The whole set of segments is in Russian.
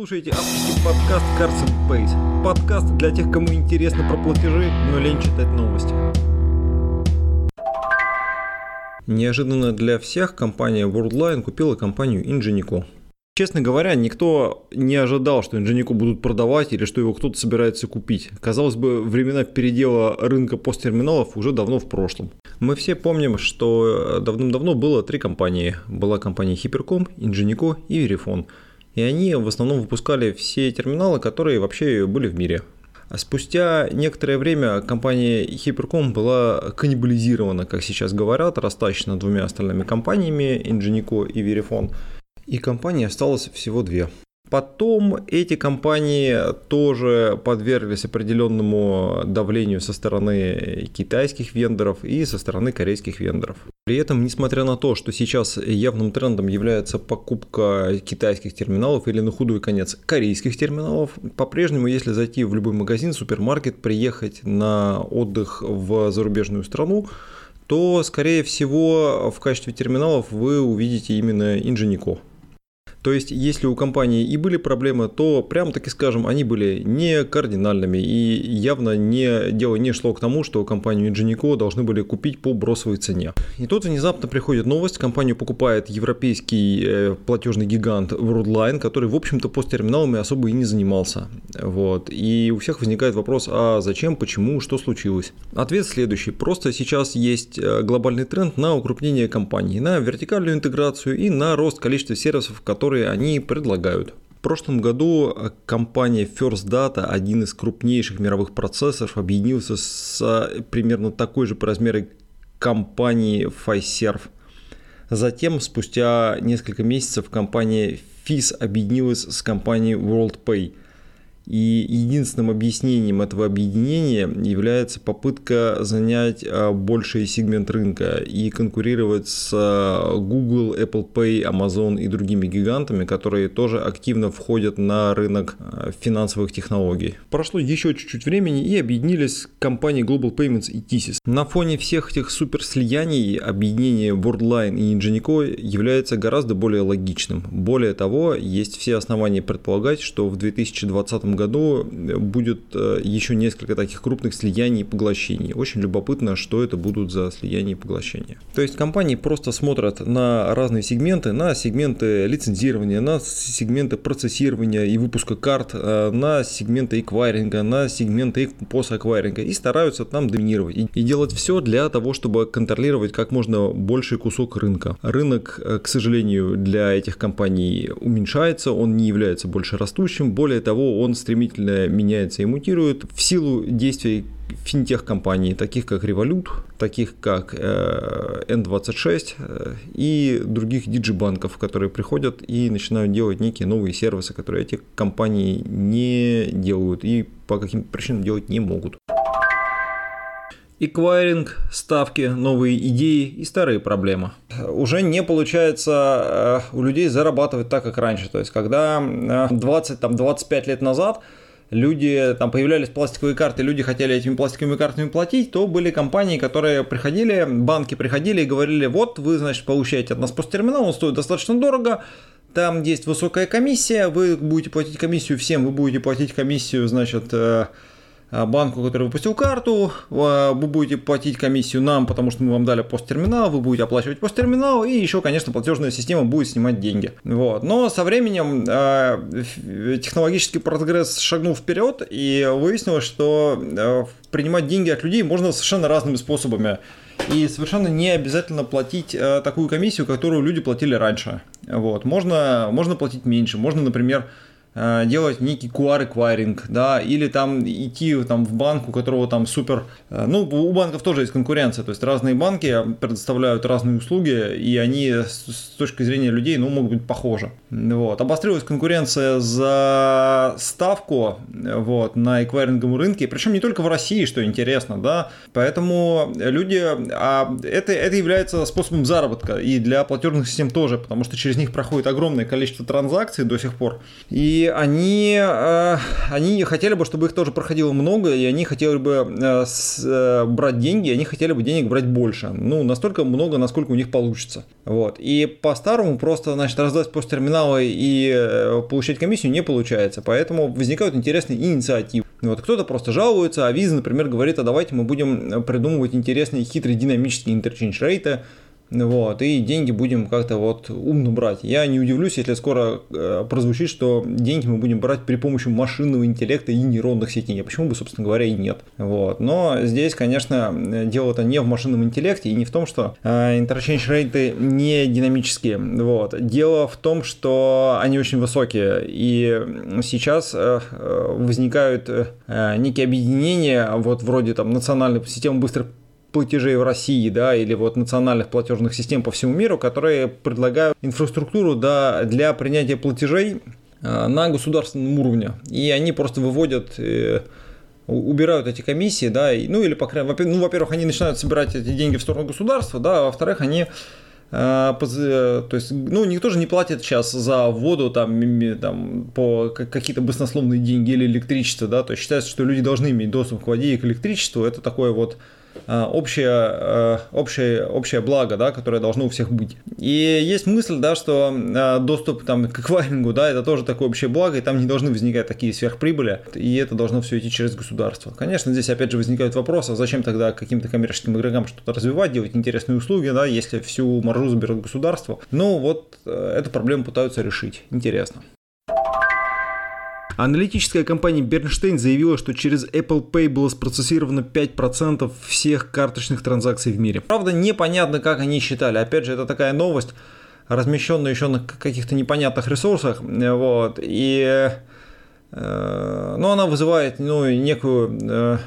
Слушайте авторский подкаст Cards and Pays. Подкаст для тех, кому интересно про платежи, но лень читать новости. Неожиданно для всех компания Worldline купила компанию Ingenico. Честно говоря, никто не ожидал, что Ingenico будут продавать или что его кто-то собирается купить. Казалось бы, времена передела рынка посттерминалов уже давно в прошлом. Мы все помним, что давным-давно было три компании. Была компания Hypercom, Ingenico и Verifone – и они в основном выпускали все терминалы, которые вообще были в мире. А спустя некоторое время компания Hypercom была каннибализирована, как сейчас говорят, растащена двумя остальными компаниями, Ingenico и Verifone. И компаний осталось всего две. Потом эти компании тоже подверглись определенному давлению со стороны китайских вендоров и со стороны корейских вендоров. При этом, несмотря на то, что сейчас явным трендом является покупка китайских терминалов или на худой конец корейских терминалов, по-прежнему, если зайти в любой магазин, супермаркет, приехать на отдых в зарубежную страну, то, скорее всего, в качестве терминалов вы увидите именно Ingenieco. То есть, если у компании и были проблемы, то прям таки скажем, они были не кардинальными и явно не, дело не шло к тому, что компанию Ingenico должны были купить по бросовой цене. И тут внезапно приходит новость, компанию покупает европейский э, платежный гигант Worldline, который, в общем-то, посттерминалами особо и не занимался. Вот. И у всех возникает вопрос, а зачем, почему, что случилось? Ответ следующий. Просто сейчас есть э, глобальный тренд на укрупнение компании, на вертикальную интеграцию и на рост количества сервисов, которые которые они предлагают. В прошлом году компания First Data, один из крупнейших мировых процессоров, объединился с примерно такой же по размеру компанией Fiserv. Затем, спустя несколько месяцев, компания FIS объединилась с компанией WorldPay – и единственным объяснением этого объединения является попытка занять а, больший сегмент рынка и конкурировать с а, Google, Apple Pay, Amazon и другими гигантами, которые тоже активно входят на рынок а, финансовых технологий. Прошло еще чуть-чуть времени и объединились компании Global Payments и TSYS. На фоне всех этих супер слияний объединение Worldline и Ingenico является гораздо более логичным. Более того, есть все основания предполагать, что в 2020 году году будет э, еще несколько таких крупных слияний и поглощений. Очень любопытно, что это будут за слияния и поглощения. То есть компании просто смотрят на разные сегменты, на сегменты лицензирования, на сегменты процессирования и выпуска карт, э, на сегменты эквайринга, на сегменты пост-эквайринга и стараются там доминировать и, делать все для того, чтобы контролировать как можно больший кусок рынка. Рынок, э, к сожалению, для этих компаний уменьшается, он не является больше растущим, более того, он стремительно меняется и мутирует в силу действий финтех-компаний, таких как Revolut, таких как э, N26 э, и других диджибанков, которые приходят и начинают делать некие новые сервисы, которые эти компании не делают и по каким-то причинам делать не могут. Эквайринг, ставки, новые идеи и старые проблемы. Уже не получается э, у людей зарабатывать так, как раньше. То есть, когда 20-25 э, лет назад люди, там появлялись пластиковые карты, люди хотели этими пластиковыми картами платить, то были компании, которые приходили, банки приходили и говорили, вот вы, значит, получаете от нас посттерминал, он стоит достаточно дорого, там есть высокая комиссия, вы будете платить комиссию всем, вы будете платить комиссию, значит, э, банку, который выпустил карту, а, вы будете платить комиссию нам, потому что мы вам дали посттерминал, вы будете оплачивать посттерминал, и еще, конечно, платежная система будет снимать деньги. Вот. Но со временем э, технологический прогресс шагнул вперед, и выяснилось, что э, принимать деньги от людей можно совершенно разными способами. И совершенно не обязательно платить э, такую комиссию, которую люди платили раньше. Вот. Можно, можно платить меньше. Можно, например, Э, делать некий QR-эквайринг, да, или там идти там, в банк, у которого там супер... Э, ну, у банков тоже есть конкуренция, то есть разные банки предоставляют разные услуги, и они с точки зрения людей, ну, могут быть похожи. Вот. Обострилась конкуренция за ставку вот, на эквайринговом рынке, причем не только в России, что интересно, да, поэтому люди... А это, это является способом заработка и для платежных систем тоже, потому что через них проходит огромное количество транзакций до сих пор, и И они, э, они хотели бы, чтобы их тоже проходило много, и они хотели бы э, э, брать деньги, они хотели бы денег брать больше. Ну, настолько много, насколько у них получится. Вот. И по-старому просто, значит, раздать посттерминалы и получать комиссию не получается. Поэтому возникают интересные инициативы. Вот кто-то просто жалуется, а Visa, например, говорит, а давайте мы будем придумывать интересные хитрые динамические интерчейндж рейты, вот, и деньги будем как-то вот умно брать. Я не удивлюсь, если скоро э, прозвучит, что деньги мы будем брать при помощи машинного интеллекта и нейронных сетей. А почему бы, собственно говоря, и нет. Вот. Но здесь, конечно, дело-то не в машинном интеллекте и не в том, что э, interchange рейты не динамические. Вот. Дело в том, что они очень высокие. И сейчас э, возникают некие объединения, вот вроде там национальной системы быстрых платежей в России, да, или вот национальных платежных систем по всему миру, которые предлагают инфраструктуру да, для принятия платежей э, на государственном уровне. И они просто выводят э, убирают эти комиссии, да, ну или, по крайней мере, ну, во-первых, они начинают собирать эти деньги в сторону государства, да, а во-вторых, они э, то есть, ну, никто же не платит сейчас за воду там, там по какие-то баснословные деньги или электричество, да, то есть считается, что люди должны иметь доступ к воде и к электричеству, это такое вот общее, э, общее, общее благо, да, которое должно у всех быть. И есть мысль, да, что э, доступ там, к эквайрингу, да, это тоже такое общее благо, и там не должны возникать такие сверхприбыли, и это должно все идти через государство. Конечно, здесь опять же возникают вопросы, а зачем тогда каким-то коммерческим игрокам что-то развивать, делать интересные услуги, да, если всю маржу заберет государство. Ну вот, эту проблему пытаются решить. Интересно. Аналитическая компания Bernstein заявила, что через Apple Pay было спроцессировано 5% всех карточных транзакций в мире. Правда, непонятно, как они считали. Опять же, это такая новость, размещенная еще на каких-то непонятных ресурсах. Вот, и э, но она вызывает ну, некую, э,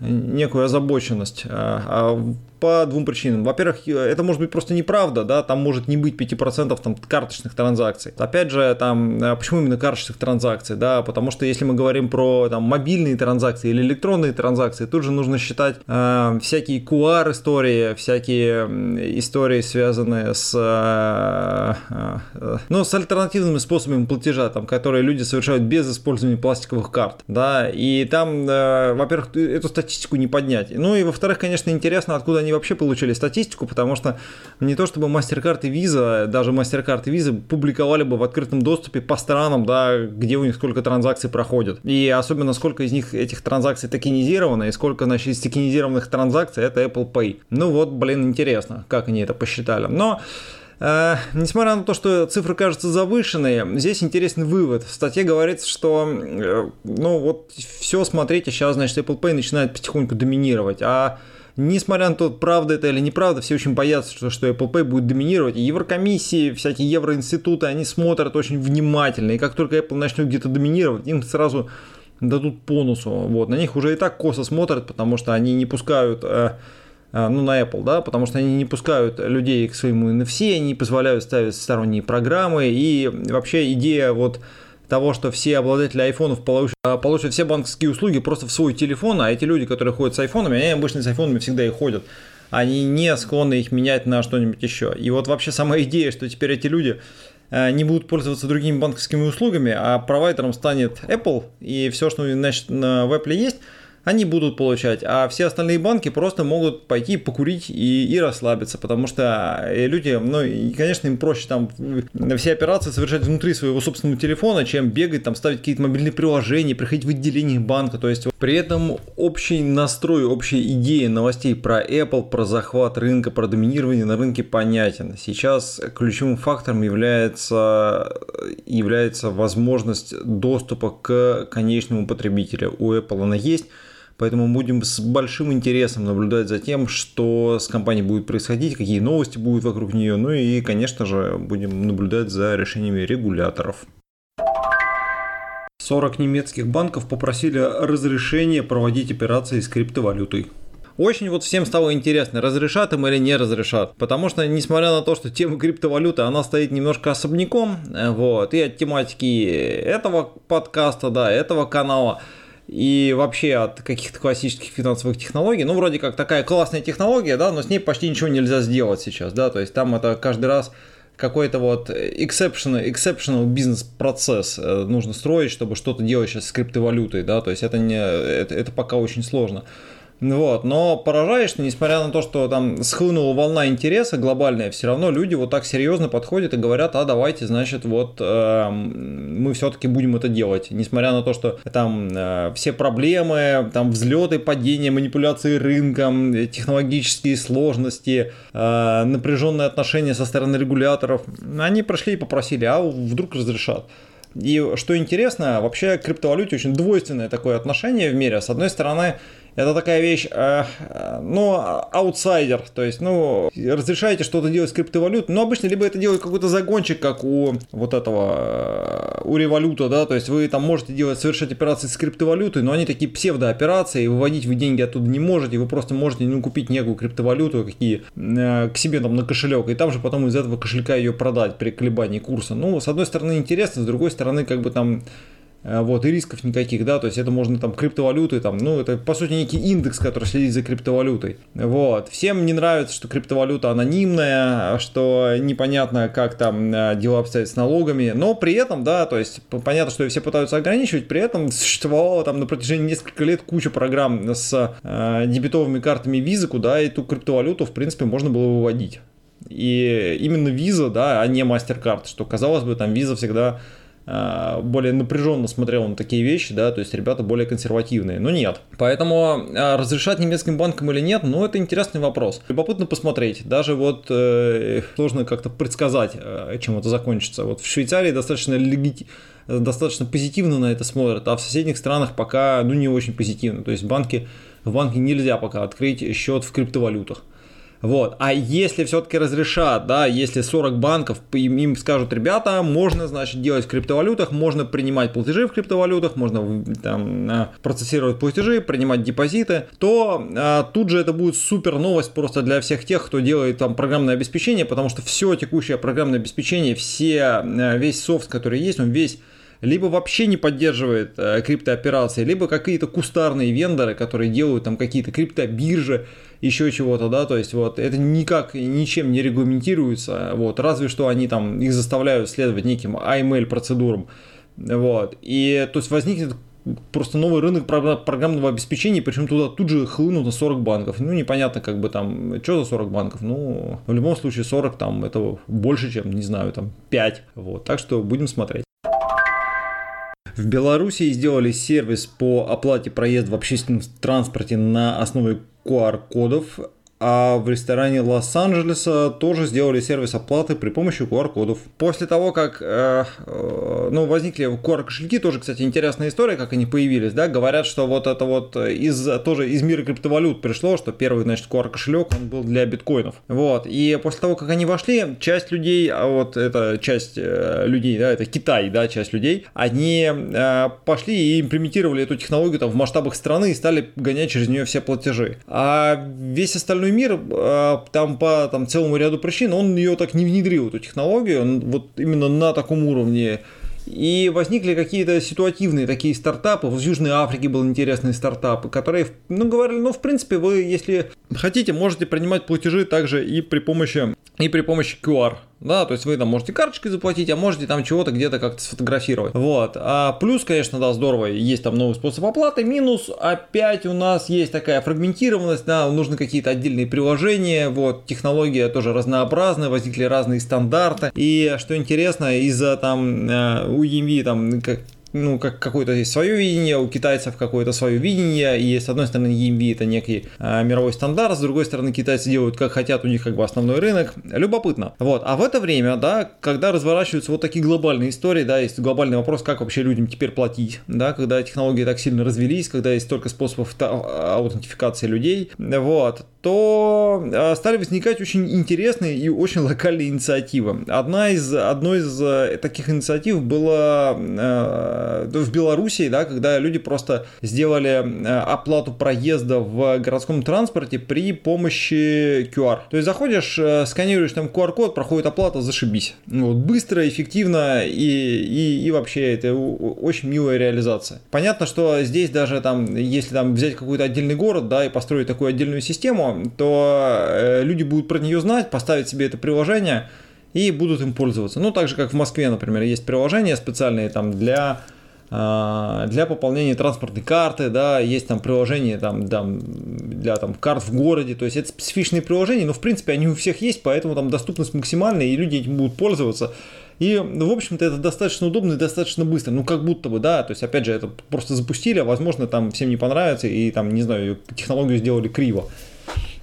некую озабоченность. А, а по двум причинам. Во-первых, это может быть просто неправда, да, там может не быть 5% там, карточных транзакций. Опять же, там, а почему именно карточных транзакций, да, потому что если мы говорим про там, мобильные транзакции или электронные транзакции, тут же нужно считать э, всякие QR-истории, всякие истории, связанные с, э, э, ну, с альтернативными способами платежа, там, которые люди совершают без использования пластиковых карт, да, и там, э, во-первых, эту статистику не поднять. Ну и, во-вторых, конечно, интересно, откуда они они вообще получили статистику, потому что не то чтобы MasterCard и Visa, даже MasterCard и Visa публиковали бы в открытом доступе по странам, да, где у них сколько транзакций проходят. И особенно сколько из них этих транзакций токенизировано, и сколько, значит, из токенизированных транзакций это Apple Pay. Ну вот, блин, интересно, как они это посчитали. Но Uh, несмотря на то, что цифры кажутся завышенные, здесь интересный вывод. В статье говорится, что uh, ну вот все, смотрите, сейчас, значит, Apple Pay начинает потихоньку доминировать, а Несмотря на то, правда это или неправда, все очень боятся, что, что Apple Pay будет доминировать. И Еврокомиссии, всякие евроинституты, они смотрят очень внимательно. И как только Apple начнет где-то доминировать, им сразу дадут по. Вот. На них уже и так косо смотрят, потому что они не пускают э, э, ну, на Apple, да, потому что они не пускают людей к своему NFC, они не позволяют ставить сторонние программы, и вообще идея вот того, что все обладатели айфонов получат, а, получат все банковские услуги просто в свой телефон, а эти люди, которые ходят с айфонами, они обычно с айфонами всегда и ходят. Они не склонны их менять на что-нибудь еще. И вот вообще сама идея, что теперь эти люди э, не будут пользоваться другими банковскими услугами, а провайдером станет Apple, и все, что значит, в Apple есть – они будут получать, а все остальные банки просто могут пойти покурить и, и расслабиться, потому что э, люди, ну, и, конечно, им проще там все операции совершать внутри своего собственного телефона, чем бегать, там, ставить какие-то мобильные приложения, приходить в отделение банка, то есть при этом общий настрой, общая идея новостей про Apple, про захват рынка, про доминирование на рынке понятен. Сейчас ключевым фактором является, является возможность доступа к конечному потребителю. У Apple она есть, Поэтому будем с большим интересом наблюдать за тем, что с компанией будет происходить, какие новости будут вокруг нее. Ну и, конечно же, будем наблюдать за решениями регуляторов. 40 немецких банков попросили разрешения проводить операции с криптовалютой. Очень вот всем стало интересно, разрешат им или не разрешат. Потому что, несмотря на то, что тема криптовалюты, она стоит немножко особняком, э, вот, и от тематики этого подкаста, да, этого канала, и вообще от каких-то классических финансовых технологий. Ну, вроде как такая классная технология, да, но с ней почти ничего нельзя сделать сейчас, да, то есть там это каждый раз какой-то вот exceptional, exceptional бизнес-процесс э, нужно строить, чтобы что-то делать сейчас с криптовалютой, да, то есть это, не, это, это пока очень сложно. Вот, но поражает, что несмотря на то, что там схлынула волна интереса глобальная, все равно люди вот так серьезно подходят и говорят, а давайте, значит, вот э, мы все-таки будем это делать, несмотря на то, что там э, все проблемы, там взлеты, падения, манипуляции рынком, технологические сложности, э, напряженные отношения со стороны регуляторов, они прошли и попросили, а вдруг разрешат. И что интересно, вообще к криптовалюте очень двойственное такое отношение в мире. С одной стороны, это такая вещь, э, ну, аутсайдер, то есть, ну, разрешаете что-то делать с криптовалютой, но обычно либо это делает какой-то загончик, как у вот этого, э, у революта, да, то есть вы там можете делать, совершать операции с криптовалютой, но они такие псевдооперации, выводить вы деньги оттуда не можете, вы просто можете, ну, купить некую криптовалюту, какие, э, к себе там на кошелек, и там же потом из этого кошелька ее продать при колебании курса. Ну, с одной стороны интересно, с другой стороны, как бы там Э, вот, и рисков никаких, да, то есть это можно там криптовалюты, там, ну, это по сути некий индекс, который следит за криптовалютой, вот. Всем не нравится, что криптовалюта анонимная, что непонятно, как там э, дела обстоят с налогами, но при этом, да, то есть понятно, что все пытаются ограничивать, при этом существовало там на протяжении нескольких лет куча программ с э, дебетовыми картами визы, куда эту криптовалюту, в принципе, можно было выводить. И именно виза, да, а не MasterCard, что казалось бы, там виза всегда Э, более напряженно смотрел на такие вещи, да, то есть ребята более консервативные. Но нет. Поэтому э, разрешать немецким банкам или нет, ну это интересный вопрос. Любопытно посмотреть. Даже вот э, сложно как-то предсказать, э, чем это закончится. Вот в Швейцарии достаточно легити достаточно позитивно на это смотрят, а в соседних странах пока ну, не очень позитивно. То есть банки, в банке нельзя пока открыть счет в криптовалютах. Вот. А если все-таки разрешат, да, если 40 банков им, скажут, ребята, можно, значит, делать в криптовалютах, можно принимать платежи в криптовалютах, можно там э, процессировать платежи, принимать депозиты, то а, тут же это будет супер новость просто для всех тех, кто делает там программное обеспечение, потому что все текущее программное обеспечение, все, э, весь софт, который есть, он весь либо вообще не поддерживает э, криптооперации, либо какие-то кустарные вендоры, которые делают там какие-то криптобиржи, еще чего-то, да, то есть вот это никак ничем не регламентируется, вот, разве что они там их заставляют следовать неким AML процедурам, вот, и то есть возникнет просто новый рынок программного обеспечения, причем туда тут же хлынут на 40 банков. Ну, непонятно, как бы там, что за 40 банков, ну, в любом случае 40 там, это больше, чем, не знаю, там 5, вот, так что будем смотреть. В Беларуси сделали сервис по оплате проезда в общественном транспорте на основе QR-кодов а в ресторане Лос-Анджелеса тоже сделали сервис оплаты при помощи QR-кодов. После того, как э, э, ну, возникли QR-кошельки, тоже, кстати, интересная история, как они появились, да, говорят, что вот это вот из, тоже из мира криптовалют пришло, что первый, значит, QR-кошелек, он был для биткоинов. Вот, и после того, как они вошли, часть людей, а вот это часть э, людей, да, это Китай, да, часть людей, они э, пошли и имплементировали эту технологию там в масштабах страны и стали гонять через нее все платежи. А весь остальной остальной мир а, там по там, целому ряду причин он ее так не внедрил, эту технологию, вот именно на таком уровне. И возникли какие-то ситуативные такие стартапы. В Южной Африке был интересный стартап, которые, ну, говорили, ну, в принципе, вы, если хотите, можете принимать платежи также и при помощи, и при помощи QR да, то есть вы там можете карточкой заплатить, а можете там чего-то где-то как-то сфотографировать. Вот. А плюс, конечно, да, здорово, есть там новый способ оплаты. Минус, опять у нас есть такая фрагментированность, да, нужны какие-то отдельные приложения, вот, технология тоже разнообразная, возникли разные стандарты. И что интересно, из-за там э, у EMV там как ну, как какое-то есть свое видение, у китайцев какое-то свое видение, и с одной стороны EMV это некий э, мировой стандарт, с другой стороны китайцы делают как хотят, у них как бы основной рынок. Любопытно. Вот, а в это время, да, когда разворачиваются вот такие глобальные истории, да, есть глобальный вопрос, как вообще людям теперь платить, да, когда технологии так сильно развелись, когда есть столько способов аутентификации людей, вот, то э, стали возникать очень интересные и очень локальные инициативы. Одна из, одной из э, таких инициатив была э, в Белоруссии, да, когда люди просто сделали оплату проезда в городском транспорте при помощи QR. То есть заходишь, сканируешь там QR-код, проходит оплата, зашибись. Вот, быстро, эффективно и, и, и вообще это очень милая реализация. Понятно, что здесь даже там, если там взять какой-то отдельный город, да, и построить такую отдельную систему, то э, люди будут про нее знать, поставить себе это приложение, и будут им пользоваться. Ну, так же, как в Москве, например, есть приложения специальные там для а, для пополнения транспортной карты, да, есть там приложения там, там, для там, карт в городе, то есть это специфичные приложения, но в принципе они у всех есть, поэтому там доступность максимальная, и люди этим будут пользоваться. И, ну, в общем-то, это достаточно удобно и достаточно быстро. Ну, как будто бы, да. То есть, опять же, это просто запустили, а возможно, там всем не понравится, и там, не знаю, технологию сделали криво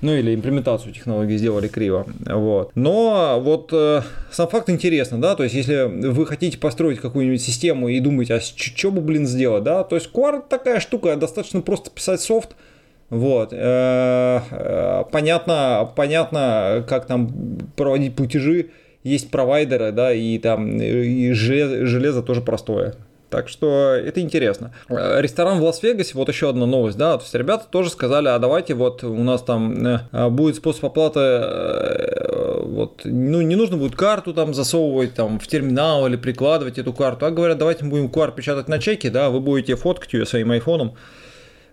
ну или имплементацию технологии сделали криво. Вот. Но вот э, сам факт интересно, да, то есть если вы хотите построить какую-нибудь систему и думаете, а что бы, блин, сделать, да, то есть Core такая штука, достаточно просто писать софт, вот. Э, э, понятно, понятно, как там проводить платежи, есть провайдеры, да, и там и железо, железо тоже простое. Так что это интересно. Э, ресторан в Лас-Вегасе, вот еще одна новость, да, то есть ребята тоже сказали, а давайте вот у нас там э, будет способ оплаты, э, вот, ну не нужно будет карту там засовывать там в терминал или прикладывать эту карту, а говорят, давайте мы будем QR печатать на чеке, да, вы будете фоткать ее своим айфоном,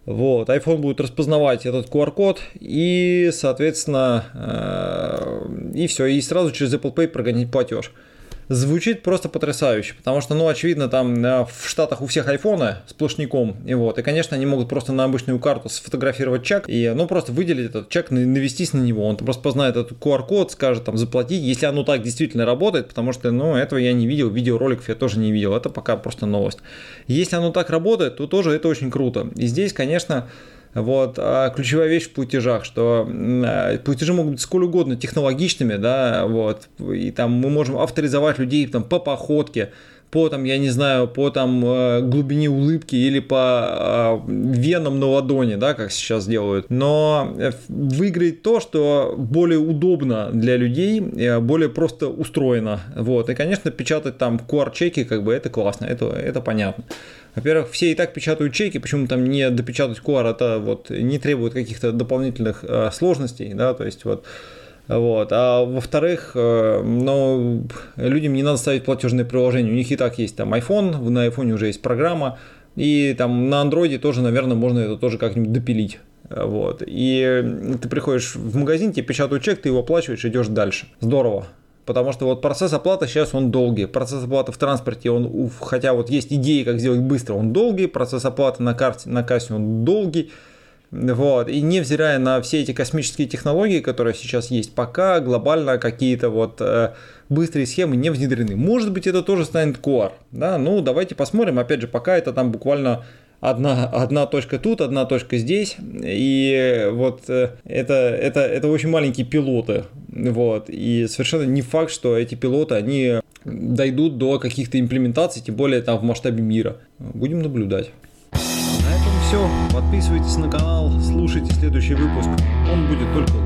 вот, iPhone будет распознавать этот QR-код и, соответственно, и все, и сразу через Apple Pay прогонять платеж звучит просто потрясающе, потому что, ну, очевидно, там э, в Штатах у всех айфоны сплошняком, и вот, и, конечно, они могут просто на обычную карту сфотографировать чек и, ну, просто выделить этот чек, навестись на него, он просто познает этот QR-код, скажет там заплатить, если оно так действительно работает, потому что, ну, этого я не видел, видеороликов я тоже не видел, это пока просто новость. Если оно так работает, то тоже это очень круто. И здесь, конечно, вот. А ключевая вещь в платежах, что а, платежи могут быть сколь угодно технологичными, да, вот, и там мы можем авторизовать людей там, по походке, по там, я не знаю, по там э, глубине улыбки или по э, венам на ладони, да, как сейчас делают. Но э, выиграет то, что более удобно для людей, более просто устроено. Вот. И, конечно, печатать там QR-чеки, как бы это классно, это, это понятно. Во-первых, все и так печатают чеки, почему там не допечатать QR, это вот не требует каких-то дополнительных э, сложностей, да, то есть вот вот. А во-вторых, э, ну, людям не надо ставить платежные приложения. У них и так есть там iPhone, на iPhone уже есть программа. И там на Android тоже, наверное, можно это тоже как-нибудь допилить. Вот. И ты приходишь в магазин, тебе печатают чек, ты его оплачиваешь, идешь дальше. Здорово. Потому что вот процесс оплаты сейчас он долгий. Процесс оплаты в транспорте, он, хотя вот есть идеи, как сделать быстро, он долгий. Процесс оплаты на карте, на кассе, он долгий. Вот. И невзирая на все эти космические технологии, которые сейчас есть, пока глобально какие-то вот э, быстрые схемы не внедрены. Может быть, это тоже станет core. Да? Ну, давайте посмотрим. Опять же, пока это там буквально одна, одна точка тут, одна точка здесь. И вот э, это, это, это очень маленькие пилоты. Вот. И совершенно не факт, что эти пилоты, они дойдут до каких-то имплементаций, тем более там в масштабе мира. Будем наблюдать все. Подписывайтесь на канал, слушайте следующий выпуск. Он будет только